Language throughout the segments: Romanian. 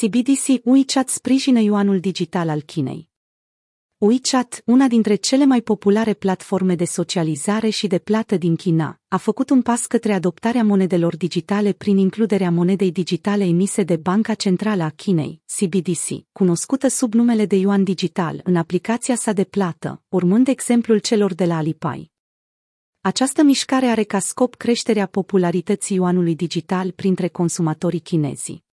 CBDC WeChat sprijină yuanul digital al Chinei. WeChat, una dintre cele mai populare platforme de socializare și de plată din China, a făcut un pas către adoptarea monedelor digitale prin includerea monedei digitale emise de Banca Centrală a Chinei, CBDC, cunoscută sub numele de yuan digital, în aplicația sa de plată, urmând exemplul celor de la Alipay. Această mișcare are ca scop creșterea popularității yuanului digital printre consumatorii chinezi.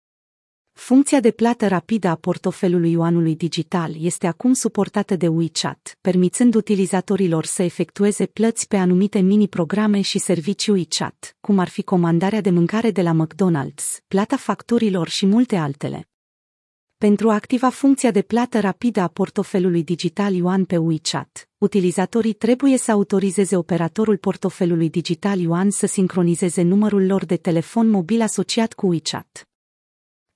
Funcția de plată rapidă a portofelului yuanului digital este acum suportată de WeChat, permițând utilizatorilor să efectueze plăți pe anumite mini-programe și servicii WeChat, cum ar fi comandarea de mâncare de la McDonald's, plata facturilor și multe altele. Pentru a activa funcția de plată rapidă a portofelului digital Yuan pe WeChat, utilizatorii trebuie să autorizeze operatorul portofelului digital Yuan să sincronizeze numărul lor de telefon mobil asociat cu WeChat.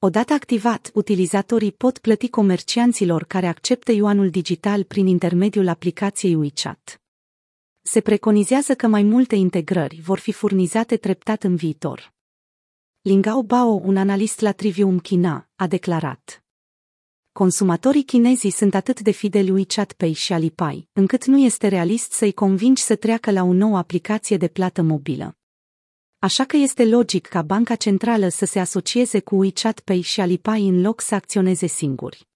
Odată activat, utilizatorii pot plăti comercianților care acceptă yuanul digital prin intermediul aplicației WeChat. Se preconizează că mai multe integrări vor fi furnizate treptat în viitor. Lingao Bao, un analist la Trivium China, a declarat. Consumatorii chinezi sunt atât de fideli WeChat Pay și Alipay, încât nu este realist să-i convingi să treacă la o nouă aplicație de plată mobilă. Așa că este logic ca Banca Centrală să se asocieze cu WeChat Pay și Alipay în loc să acționeze singuri.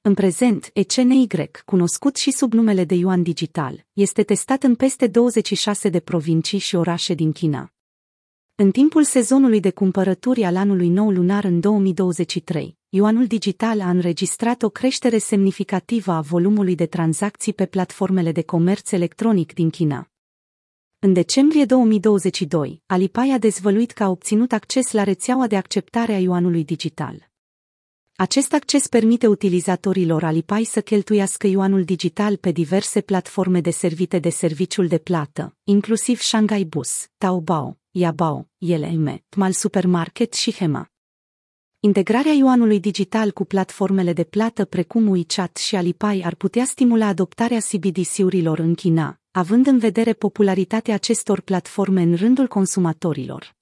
În prezent, ECNY, cunoscut și sub numele de Yuan Digital, este testat în peste 26 de provincii și orașe din China. În timpul sezonului de cumpărături al anului nou lunar în 2023, Yuanul digital a înregistrat o creștere semnificativă a volumului de tranzacții pe platformele de comerț electronic din China. În decembrie 2022, Alipay a dezvăluit că a obținut acces la rețeaua de acceptare a yuanului digital. Acest acces permite utilizatorilor Alipay să cheltuiască yuanul digital pe diverse platforme de servite de serviciul de plată, inclusiv Shanghai Bus, Taobao, Yabao, Yeleme, Tmal Supermarket și Hema. Integrarea yuanului digital cu platformele de plată precum WeChat și Alipay ar putea stimula adoptarea CBDC-urilor în China, având în vedere popularitatea acestor platforme în rândul consumatorilor.